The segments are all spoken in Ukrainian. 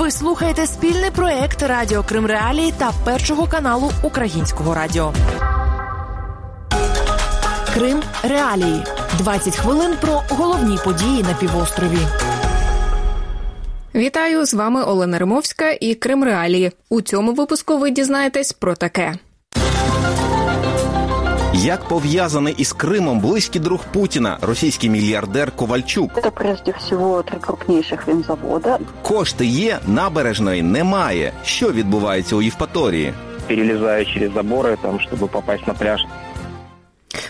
Ви слухаєте спільний проект Радіо Крим Реалії та Першого каналу Українського радіо. Крим Реалії. 20 хвилин про головні події на півострові. Вітаю з вами Олена Римовська і Крим Реалії. У цьому випуску ви дізнаєтесь про таке. Як пов'язаний із Кримом близький друг Путіна, російський мільярдер Ковальчук. Это прежде всего три крупнейших винзавода. Кошти є, набережної немає. Що відбувається у Євпаторії? перелезая через заборы, там, чтобы попасть на пляж.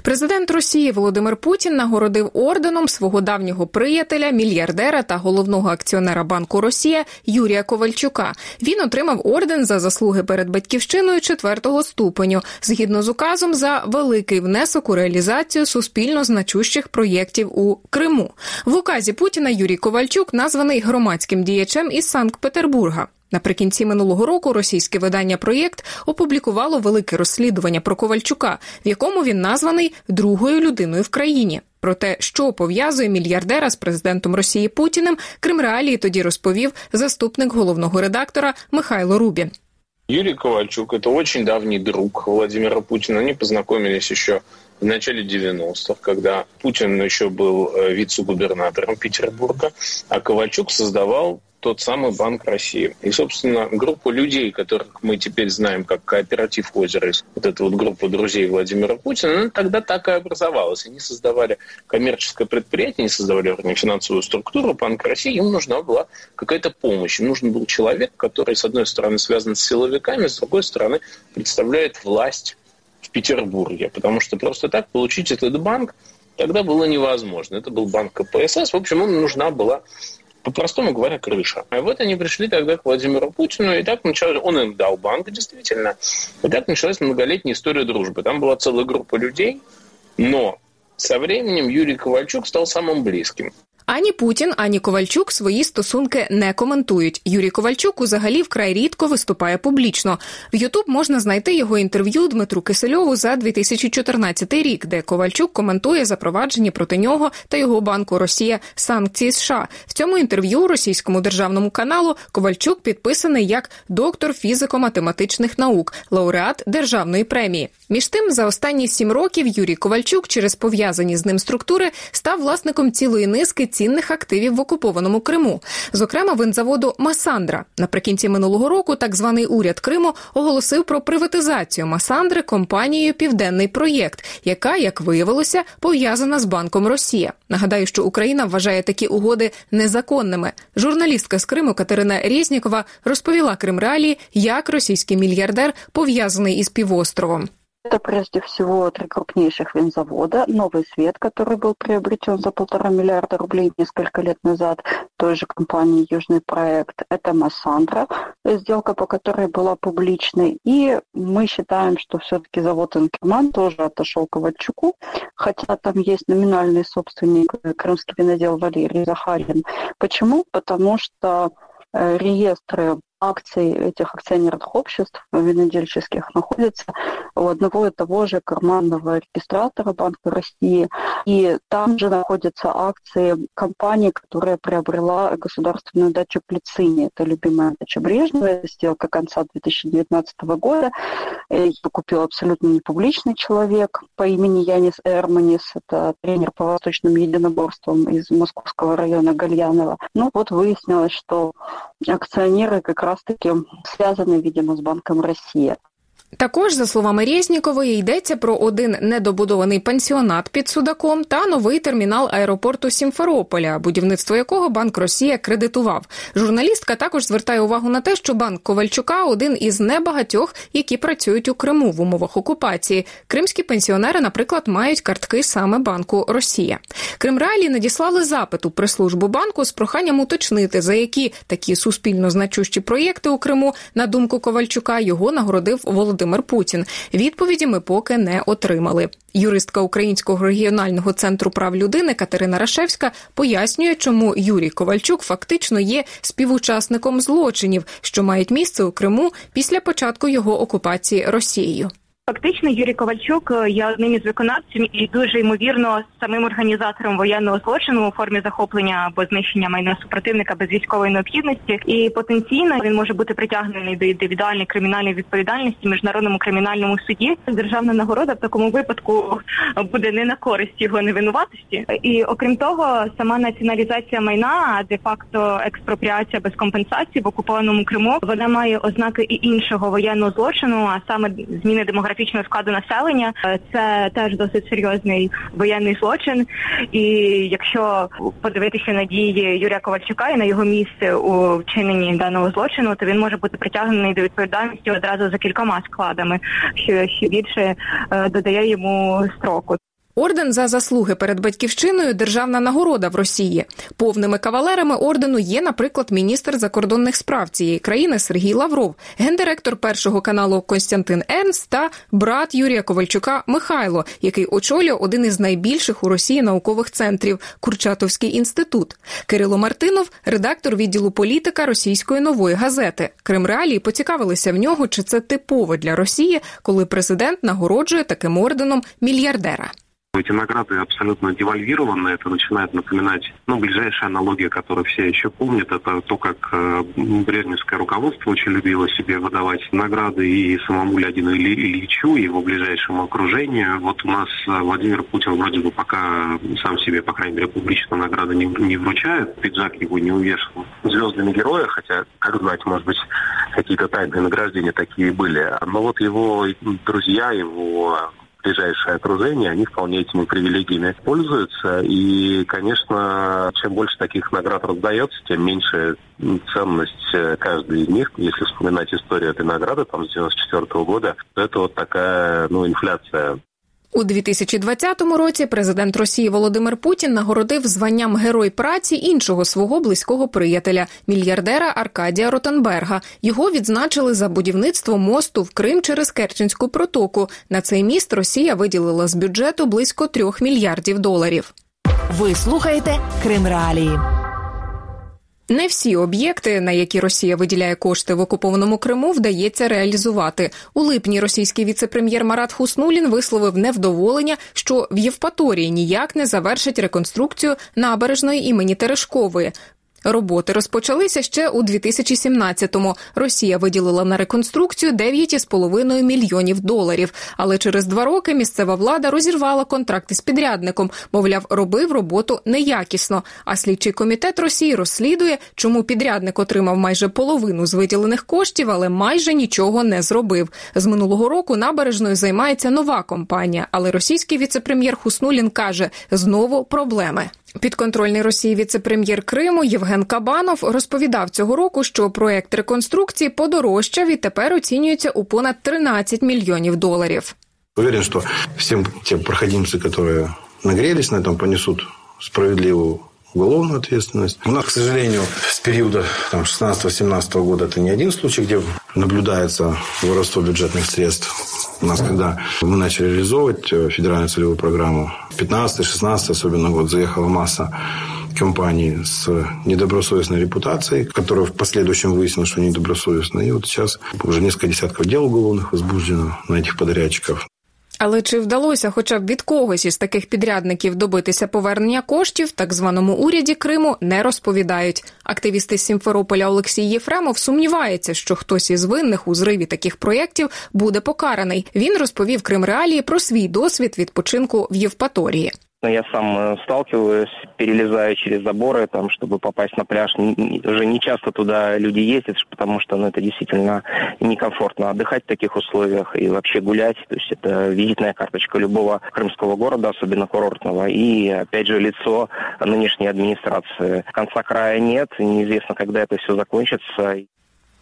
Президент Росії Володимир Путін нагородив орденом свого давнього приятеля, мільярдера та головного акціонера Банку Росія Юрія Ковальчука. Він отримав орден за заслуги перед батьківщиною четвертого ступеню, згідно з указом за великий внесок у реалізацію суспільно значущих проєктів у Криму. В указі Путіна Юрій Ковальчук названий громадським діячем із Санкт-Петербурга. Наприкінці минулого року російське видання проєкт опублікувало велике розслідування про Ковальчука, в якому він названий другою людиною в країні. Про те, що пов'язує мільярдера з президентом Росії Путіним, Крим Реалії тоді розповів заступник головного редактора Михайло Рубін. Юрий Ковальчук – это очень давний друг Владимира Путина. Они познакомились еще в начале 90-х, когда Путин еще был э, вице-губернатором Петербурга, а Ковальчук создавал тот самый Банк России. И, собственно, группу людей, которых мы теперь знаем как кооператив Озерис, вот эта вот группа друзей Владимира Путина, она тогда так и образовалась. Они создавали коммерческое предприятие, они создавали вернее, финансовую структуру Банка России, им нужна была какая-то помощь. Им нужен был человек, который, с одной стороны, связан с силовиками, с другой стороны, представляет власть в Петербурге. Потому что просто так получить этот банк тогда было невозможно. Это был банк КПСС. В общем, им нужна была по-простому говоря, крыша. И вот они пришли тогда к Владимиру Путину, и так началось, он им дал банк, действительно. И так началась многолетняя история дружбы. Там была целая группа людей, но со временем Юрий Ковальчук стал самым близким. Ані Путін, ані Ковальчук свої стосунки не коментують. Юрій Ковальчук узагалі вкрай рідко виступає публічно. В Ютуб можна знайти його інтерв'ю Дмитру Кисельову за 2014 рік, де Ковальчук коментує запроваджені проти нього та його банку Росія санкції США. В цьому інтерв'ю російському державному каналу Ковальчук підписаний як доктор фізико-математичних наук, лауреат державної премії. Між тим, за останні сім років Юрій Ковальчук через пов'язані з ним структури став власником цілої низки цінних активів в окупованому Криму, зокрема винзаводу Масандра. Наприкінці минулого року так званий уряд Криму оголосив про приватизацію Масандри компанією Південний проєкт, яка, як виявилося, пов'язана з Банком Росія. Нагадаю, що Україна вважає такі угоди незаконними. Журналістка з Криму Катерина Резнікова розповіла Крим Реалії, як російський мільярдер пов'язаний із півостровом. Это прежде всего три крупнейших винзавода. Новый свет, который был приобретен за полтора миллиарда рублей несколько лет назад той же компании «Южный проект». Это Массандра, сделка по которой была публичной. И мы считаем, что все-таки завод «Инкерман» тоже отошел Ковальчуку, хотя там есть номинальный собственник, э, крымский винодел Валерий Захарин. Почему? Потому что э, реестры акций этих акционерных обществ винодельческих находятся у одного и того же карманного регистратора Банка России. И там же находятся акции компании, которая приобрела государственную дачу Плецине. Это любимая дача Брежнева. Это сделка конца 2019 года. Ее купил абсолютно непубличный человек по имени Янис Эрманис. Это тренер по восточным единоборствам из московского района Гальянова. Ну вот выяснилось, что акционеры как раз-таки связаны, видимо, с Банком России. Також, за словами Резнікової, йдеться про один недобудований пансіонат під Судаком та новий термінал аеропорту Сімферополя, будівництво якого Банк Росія кредитував. Журналістка також звертає увагу на те, що банк Ковальчука один із небагатьох, які працюють у Криму в умовах окупації. Кримські пенсіонери, наприклад, мають картки саме банку Росія. Кримреалії надіслали запит у прес-службу банку з проханням уточнити, за які такі суспільно значущі проєкти у Криму, на думку Ковальчука, його нагородив Володимир. Володимир Путін. Відповіді ми поки не отримали. Юристка Українського регіонального центру прав людини Катерина Рашевська пояснює, чому Юрій Ковальчук фактично є співучасником злочинів, що мають місце у Криму після початку його окупації Росією. Фактично, Юрій Ковальчук е, є одним із виконавців і дуже ймовірно самим організатором воєнного злочину у формі захоплення або знищення майна супротивника без військової необхідності. І потенційно він може бути притягнений до індивідуальної кримінальної відповідальності міжнародному кримінальному суді. Державна нагорода в такому випадку буде не на користь його невинуватості. І окрім того, сама націоналізація майна, де факто експропріація без компенсації в окупованому Криму, вона має ознаки і іншого воєнного злочину, а саме зміни демографічного складу населення. Це теж досить серйозний воєнний злочин. І якщо подивитися на дії Юрія Ковальчука і на його місце у вчиненні даного злочину, то він може бути притягнений до відповідальності одразу за кількома складами, що ще більше е, додає йому строку. Орден за заслуги перед батьківщиною державна нагорода в Росії. Повними кавалерами ордену є, наприклад, міністр закордонних справ цієї країни Сергій Лавров, гендиректор першого каналу Костянтин Ернст та брат Юрія Ковальчука Михайло, який очолює один із найбільших у Росії наукових центрів Курчатовський інститут. Кирило Мартинов, редактор відділу політика російської нової газети. Крим Реалії поцікавилися в нього, чи це типово для Росії, коли президент нагороджує таким орденом мільярдера. Эти награды абсолютно девальвированы. Это начинает напоминать, ну, ближайшая аналогия, которую все еще помнят, это то, как э, брежневское руководство очень любило себе выдавать награды и самому Леониду Ильичу, и его ближайшему окружению. Вот у нас э, Владимир Путин вроде бы пока сам себе, по крайней мере, публично награды не, не вручает. Пиджак его не увешан звездами героя, хотя, как знать, может быть, какие-то тайные награждения такие были. Но вот его друзья, его ближайшее окружение, они вполне этими привилегиями пользуются. И, конечно, чем больше таких наград раздается, тем меньше ценность э, каждой из них. Если вспоминать историю этой награды там, с 94 года, то это вот такая ну, инфляция У 2020 році президент Росії Володимир Путін нагородив званням Герой праці іншого свого близького приятеля, мільярдера Аркадія Ротенберга. Його відзначили за будівництво мосту в Крим через Керченську протоку. На цей міст Росія виділила з бюджету близько трьох мільярдів доларів. Ви слухаєте Крим Реалії. Не всі об'єкти, на які Росія виділяє кошти в окупованому Криму, вдається реалізувати. У липні російський віце-прем'єр Марат Хуснулін висловив невдоволення, що в Євпаторії ніяк не завершить реконструкцію набережної імені Терешкової. Роботи розпочалися ще у 2017-му. Росія виділила на реконструкцію 9,5 мільйонів доларів. Але через два роки місцева влада розірвала контракти з підрядником. Мовляв, робив роботу неякісно. А слідчий комітет Росії розслідує, чому підрядник отримав майже половину з виділених коштів, але майже нічого не зробив. З минулого року набережною займається нова компанія. Але російський віце-прем'єр Хуснулін каже: знову проблеми. Підконтрольний Росії віце-прем'єр Криму Євген Кабанов розповідав цього року, що проект реконструкції подорожчав і тепер оцінюється у понад 13 мільйонів доларів. Уверен, що всім тим проходимці, які нагрілись на цьому, понесуть справедливу уголовную ответственность. У нас, к сожалению, с периода 16-17 года это не один случай, где наблюдается воровство бюджетных средств. У нас, когда мы начали реализовывать э, федеральную целевую программу, 15-16 особенно год, заехала масса компаний с недобросовестной репутацией, которая в последующем выяснилось, что недобросовестно. И вот сейчас уже несколько десятков дел уголовных возбуждено на этих подрядчиков. Але чи вдалося, хоча б від когось із таких підрядників добитися повернення коштів, так званому уряді Криму не розповідають. Активісти Сімферополя Олексій Єфремов сумнівається, що хтось із винних у зриві таких проєктів буде покараний. Він розповів Крим Реалії про свій досвід відпочинку в Євпаторії. Я сам э, сталкиваюсь, перелезаю через заборы, там, чтобы попасть на пляж. Уже не часто туда люди ездят, потому что ну, это действительно некомфортно отдыхать в таких условиях и вообще гулять. То есть это визитная карточка любого крымского города, особенно курортного. И, опять же, лицо нынешней администрации. Конца края нет, неизвестно, когда это все закончится.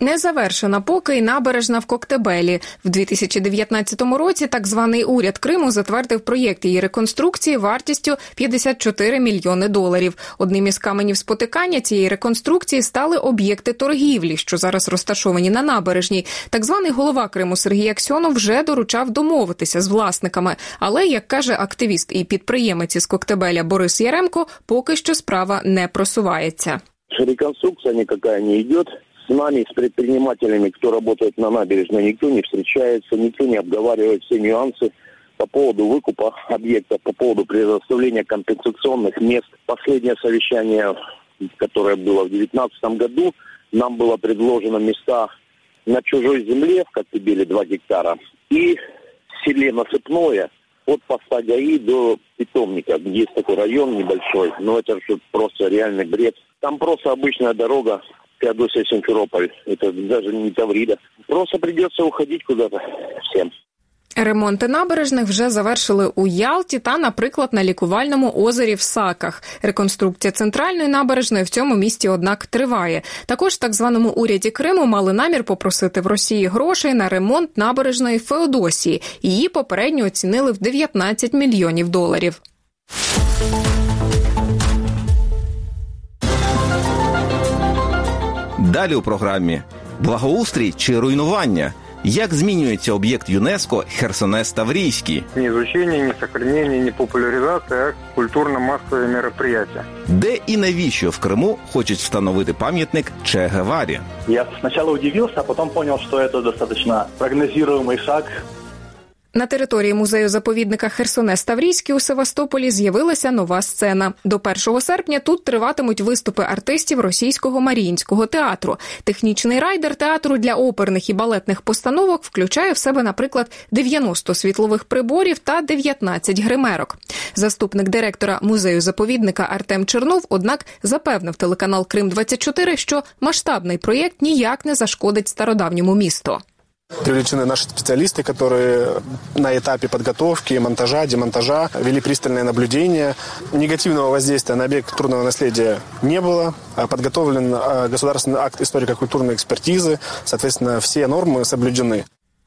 Не завершена поки й набережна в Коктебелі. В 2019 році так званий уряд Криму затвердив проєкт її реконструкції вартістю 54 мільйони доларів. Одним із каменів спотикання цієї реконструкції стали об'єкти торгівлі, що зараз розташовані на набережній. Так званий голова Криму Сергій Аксьонов вже доручав домовитися з власниками. Але як каже активіст і підприємець із Коктебеля Борис Яремко, поки що справа не просувається. Реконструкція ніяка не йде. С нами, с предпринимателями, кто работает на набережной, никто не встречается, никто не обговаривает все нюансы по поводу выкупа объекта, по поводу предоставления компенсационных мест. Последнее совещание, которое было в 2019 году, нам было предложено места на чужой земле в Коктебеле 2 гектара и селе Насыпное от поста ГАИ до питомника. Есть такой район небольшой, но это же просто реальный бред. Там просто обычная дорога Феодосия Симферополь. Это даже не Таврида. Просто придется уходить куда-то всем. Ремонти набережних вже завершили у Ялті та, наприклад, на лікувальному озері в Саках. Реконструкція центральної набережної в цьому місті, однак, триває. Також в так званому уряді Криму мали намір попросити в Росії грошей на ремонт набережної Феодосії. Її попередньо оцінили в 19 мільйонів доларів. Далі у програмі благоустрій чи руйнування. Як змінюється об'єкт ЮНЕСКО Херсонес Таврійський? Ні изучение, ні сохранение, ні популяризація, а культурно-массовые мероприятия. Де і навіщо в Криму хочуть встановити пам'ятник Че Геварі? Я сначала удивился, а потом понял, что это достаточно прогнозируемый шаг, на території музею заповідника Херсонес Таврійський у Севастополі з'явилася нова сцена. До 1 серпня тут триватимуть виступи артистів російського маріїнського театру. Технічний райдер театру для оперних і балетних постановок включає в себе, наприклад, 90 світлових приборів та 19 гримерок. Заступник директора музею заповідника Артем Чернов, однак, запевнив телеканал Крим 24 що масштабний проєкт ніяк не зашкодить стародавньому місту. Привлечены наши специалисты, которые на этапе подготовки, монтажа, демонтажа вели пристальное наблюдение. Негативного воздействия на объект культурного наследия не было. Подготовлен государственный акт историко-культурной экспертизы. Соответственно, все нормы соблюдены.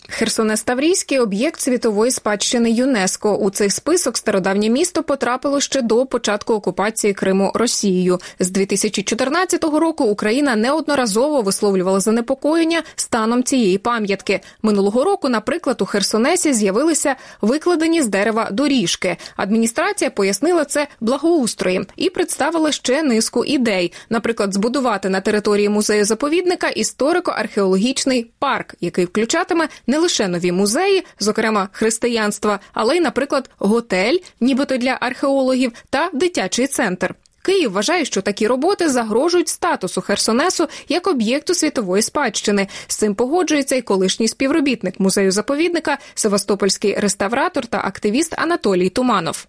Херсонес Таврійський об'єкт світової спадщини ЮНЕСКО. У цей список стародавнє місто потрапило ще до початку окупації Криму Росією. З 2014 року Україна неодноразово висловлювала занепокоєння станом цієї пам'ятки. Минулого року, наприклад, у Херсонесі з'явилися викладені з дерева доріжки. Адміністрація пояснила це благоустроєм і представила ще низку ідей, наприклад, збудувати на території музею заповідника історико-археологічний парк, який включатиме не лише нові музеї, зокрема християнства, але й, наприклад, готель, нібито для археологів, та дитячий центр. Київ вважає, що такі роботи загрожують статусу Херсонесу як об'єкту світової спадщини. З цим погоджується й колишній співробітник музею заповідника, севастопольський реставратор та активіст Анатолій Туманов.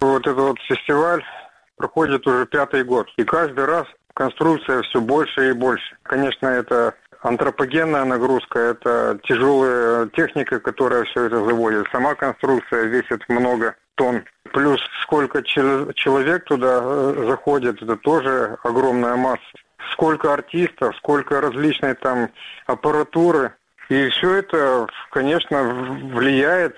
Вот этот вот фестиваль проходит уже пятый год, и каждый раз конструкция все больше и больше. Конечно, это антропогенная нагрузка, это тяжелая техника, которая все это заводит. Сама конструкция весит много тонн. Плюс сколько человек туда э, заходит, это тоже огромная масса. Сколько артистов, сколько различной там аппаратуры. И все это, конечно, влияет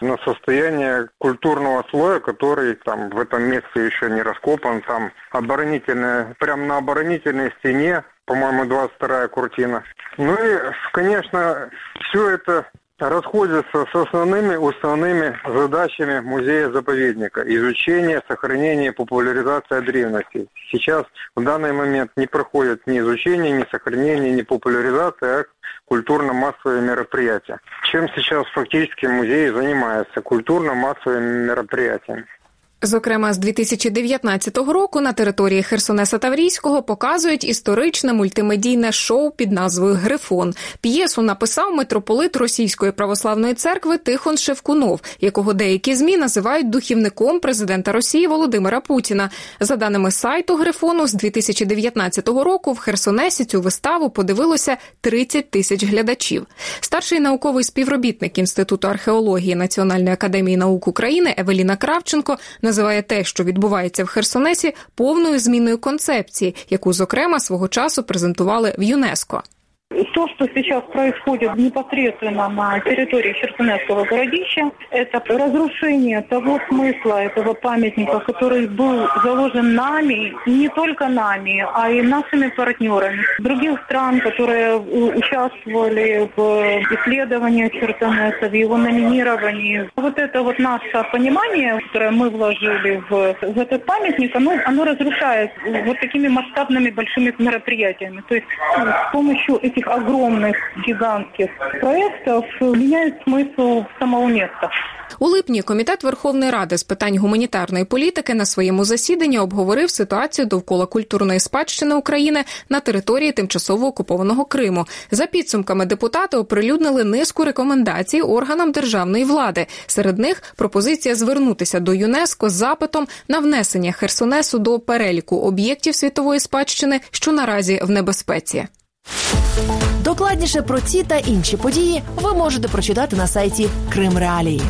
на состояние культурного слоя, который там в этом месте еще не раскопан. Там оборонительная, прямо на оборонительной стене, по-моему, 22-я куртина. Ну и, конечно, все это расходятся с основными основными задачами музея-заповедника. Изучение, сохранение, популяризация древности. Сейчас в данный момент не проходит ни изучение, ни сохранение, ни популяризация, а культурно-массовые мероприятия. Чем сейчас фактически музей занимается? Культурно-массовыми мероприятиями. Зокрема, з 2019 року на території Херсонеса Таврійського показують історичне мультимедійне шоу під назвою Грифон. П'єсу написав митрополит Російської православної церкви Тихон Шевкунов, якого деякі змі називають духівником президента Росії Володимира Путіна. За даними сайту Грифону, з 2019 року в Херсонесі цю виставу подивилося 30 тисяч глядачів. Старший науковий співробітник інституту археології Національної академії наук України Евеліна Кравченко називає те, що відбувається в Херсонесі, повною зміною концепції, яку зокрема свого часу презентували в ЮНЕСКО. То, что сейчас происходит непосредственно на территории Херсонесского городища, это разрушение того смысла этого памятника, который был заложен нами, не только нами, а и нашими партнерами других стран, которые участвовали в исследовании Херсонеса, в его номинировании. Вот это вот наше понимание, которое мы вложили в, в этот памятник, оно, оно разрушает вот такими масштабными большими мероприятиями. То есть с помощью этих огромных, гигантских проектов меняет смысл самого места. У липні комітет Верховної Ради з питань гуманітарної політики на своєму засіданні обговорив ситуацію довкола культурної спадщини України на території тимчасово окупованого Криму. За підсумками депутати оприлюднили низку рекомендацій органам державної влади. Серед них пропозиція звернутися до ЮНЕСКО з запитом на внесення Херсонесу до переліку об'єктів світової спадщини, що наразі в небезпеці. Докладніше про ці та інші події ви можете прочитати на сайті Крим Реалії.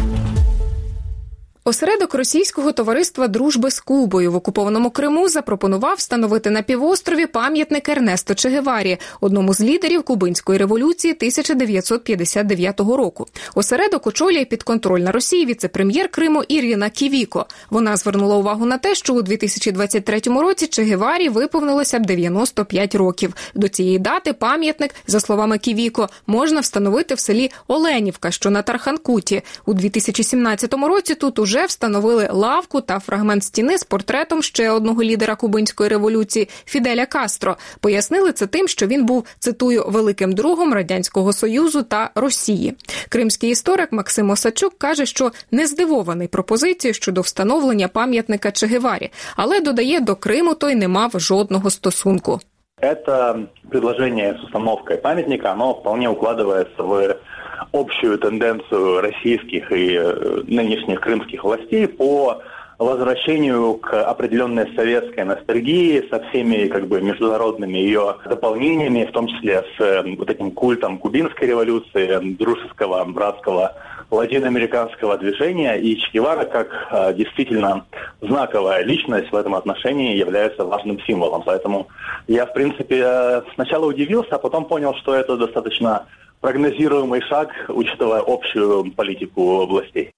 Осередок російського товариства дружби з Кубою в окупованому Криму запропонував встановити на півострові пам'ятник Ернесто Чегеварі, одному з лідерів кубинської революції 1959 року. Осередок очолює підконтрольна Росії віце-прем'єр Криму Ірина Ківіко. Вона звернула увагу на те, що у 2023 році Чегеварі виповнилося б 95 років. До цієї дати пам'ятник, за словами Ківіко, можна встановити в селі Оленівка, що на Тарханкуті. У 2017 році тут уже вже встановили лавку та фрагмент стіни з портретом ще одного лідера кубинської революції Фіделя Кастро. Пояснили це тим, що він був цитую великим другом радянського союзу та Росії. Кримський історик Максим Осачук каже, що не здивований пропозицією щодо встановлення пам'ятника Чегеварі, але додає до Криму той не мав жодного стосунку. Это предложение с установкой памятника, оно вполне укладывается в общую тенденцию российских и э, нынешних крымских властей по возвращению к определенной советской ностальгии со всеми как бы международными ее дополнениями, в том числе с э, вот этим культом кубинской революции, дружеского, братского латиноамериканского движения. И Че как э, действительно знаковая личность в этом отношении является важным символом. Поэтому я, в принципе, сначала удивился, а потом понял, что это достаточно прогнозируемый шаг, учитывая общую политику властей.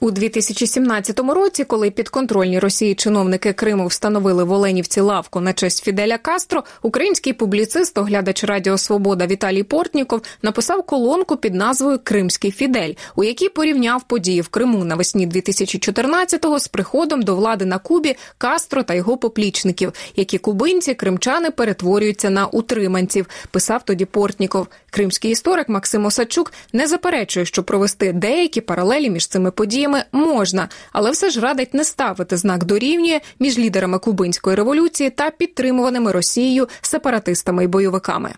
У 2017 році, коли підконтрольні Росії чиновники Криму встановили в Оленівці лавку на честь Фіделя Кастро, український публіцист, оглядач Радіо Свобода Віталій Портніков написав колонку під назвою Кримський Фідель, у якій порівняв події в Криму навесні 2014-го з приходом до влади на Кубі Кастро та його поплічників, які кубинці кримчани перетворюються на утриманців. Писав тоді Портніков. Кримський історик Максим Осадчук не заперечує, що провести деякі паралелі між цими подіями діями можна, але все ж радить не ставити знак дорівнює між лідерами кубинської революції та підтримуваними Росією сепаратистами і бойовиками.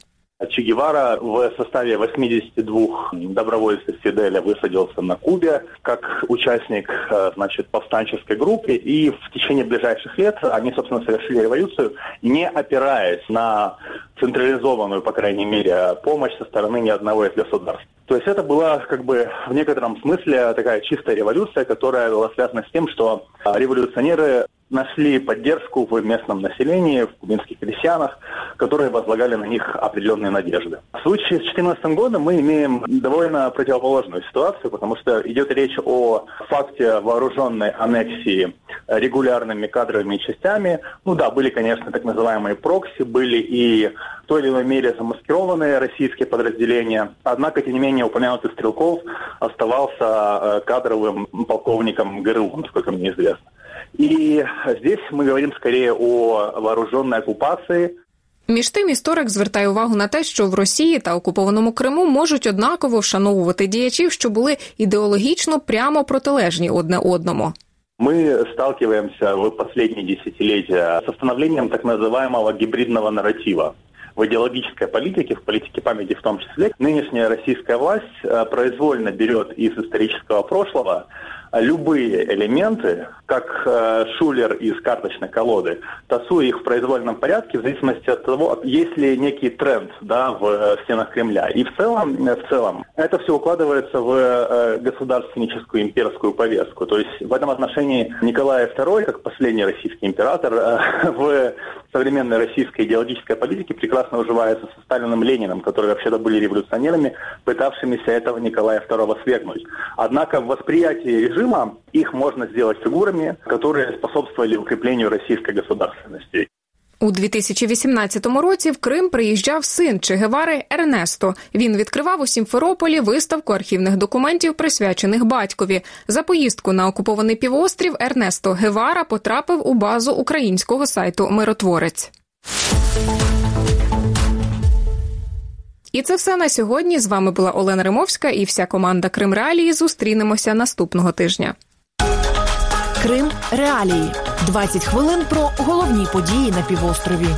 Че Гевара в составе 82 добровольцев Фиделя высадился на Кубе как участник э, значит, повстанческой группы. И в течение ближайших лет они, собственно, совершили революцию, не опираясь на централизованную, по крайней мере, помощь со стороны ни одного из государств. То есть это была как бы в некотором смысле такая чистая революция, которая была связана с тем, что революционеры нашли поддержку в местном населении, в кубинских крестьянах, которые возлагали на них определенные надежды. В случае с 2014 годом мы имеем довольно противоположную ситуацию, потому что идет речь о факте вооруженной аннексии регулярными кадровыми частями. Ну да, были, конечно, так называемые прокси, были и в той или иной мере замаскированные российские подразделения. Однако, тем не менее, упомянутый Стрелков оставался э, кадровым полковником ГРУ, насколько мне известно. И здесь мы говорим скорее о вооруженной оккупации. Між тим історик звертає увагу на те, що в Росії та окупованому Криму можуть однаково вшановувати діячів, що були ідеологічно прямо протилежні одне одному. Мы сталкиваемся в последние десятилетия с становлением так называемого гибридного нарратива. В идеологической политике, в политике памяти в том числе, нынешняя российская власть э, произвольно берет из исторического прошлого любые элементы, как э, шулер из карточной колоды, тасуя их в произвольном порядке в зависимости от того, есть ли некий тренд да, в э, стенах Кремля. И в целом, э, в целом это все укладывается в э, государственническую имперскую повестку. То есть в этом отношении Николай II, как последний российский император, э, в современной российской идеологической политике прекрасно уживается со Сталиным Лениным, которые вообще-то были революционерами, пытавшимися этого Николая II свергнуть. Однако в восприятии режима их можно сделать фигурами, которые способствовали укреплению российской государственности. У 2018 році в Крим приїжджав син Че Гевари Ернесто. Він відкривав у Сімферополі виставку архівних документів, присвячених батькові. За поїздку на окупований півострів Ернесто Гевара потрапив у базу українського сайту Миротворець. І це все на сьогодні. З вами була Олена Римовська і вся команда Крим Реалії. Зустрінемося наступного тижня. Крим Реалії. 20 хвилин про головні події на півострові.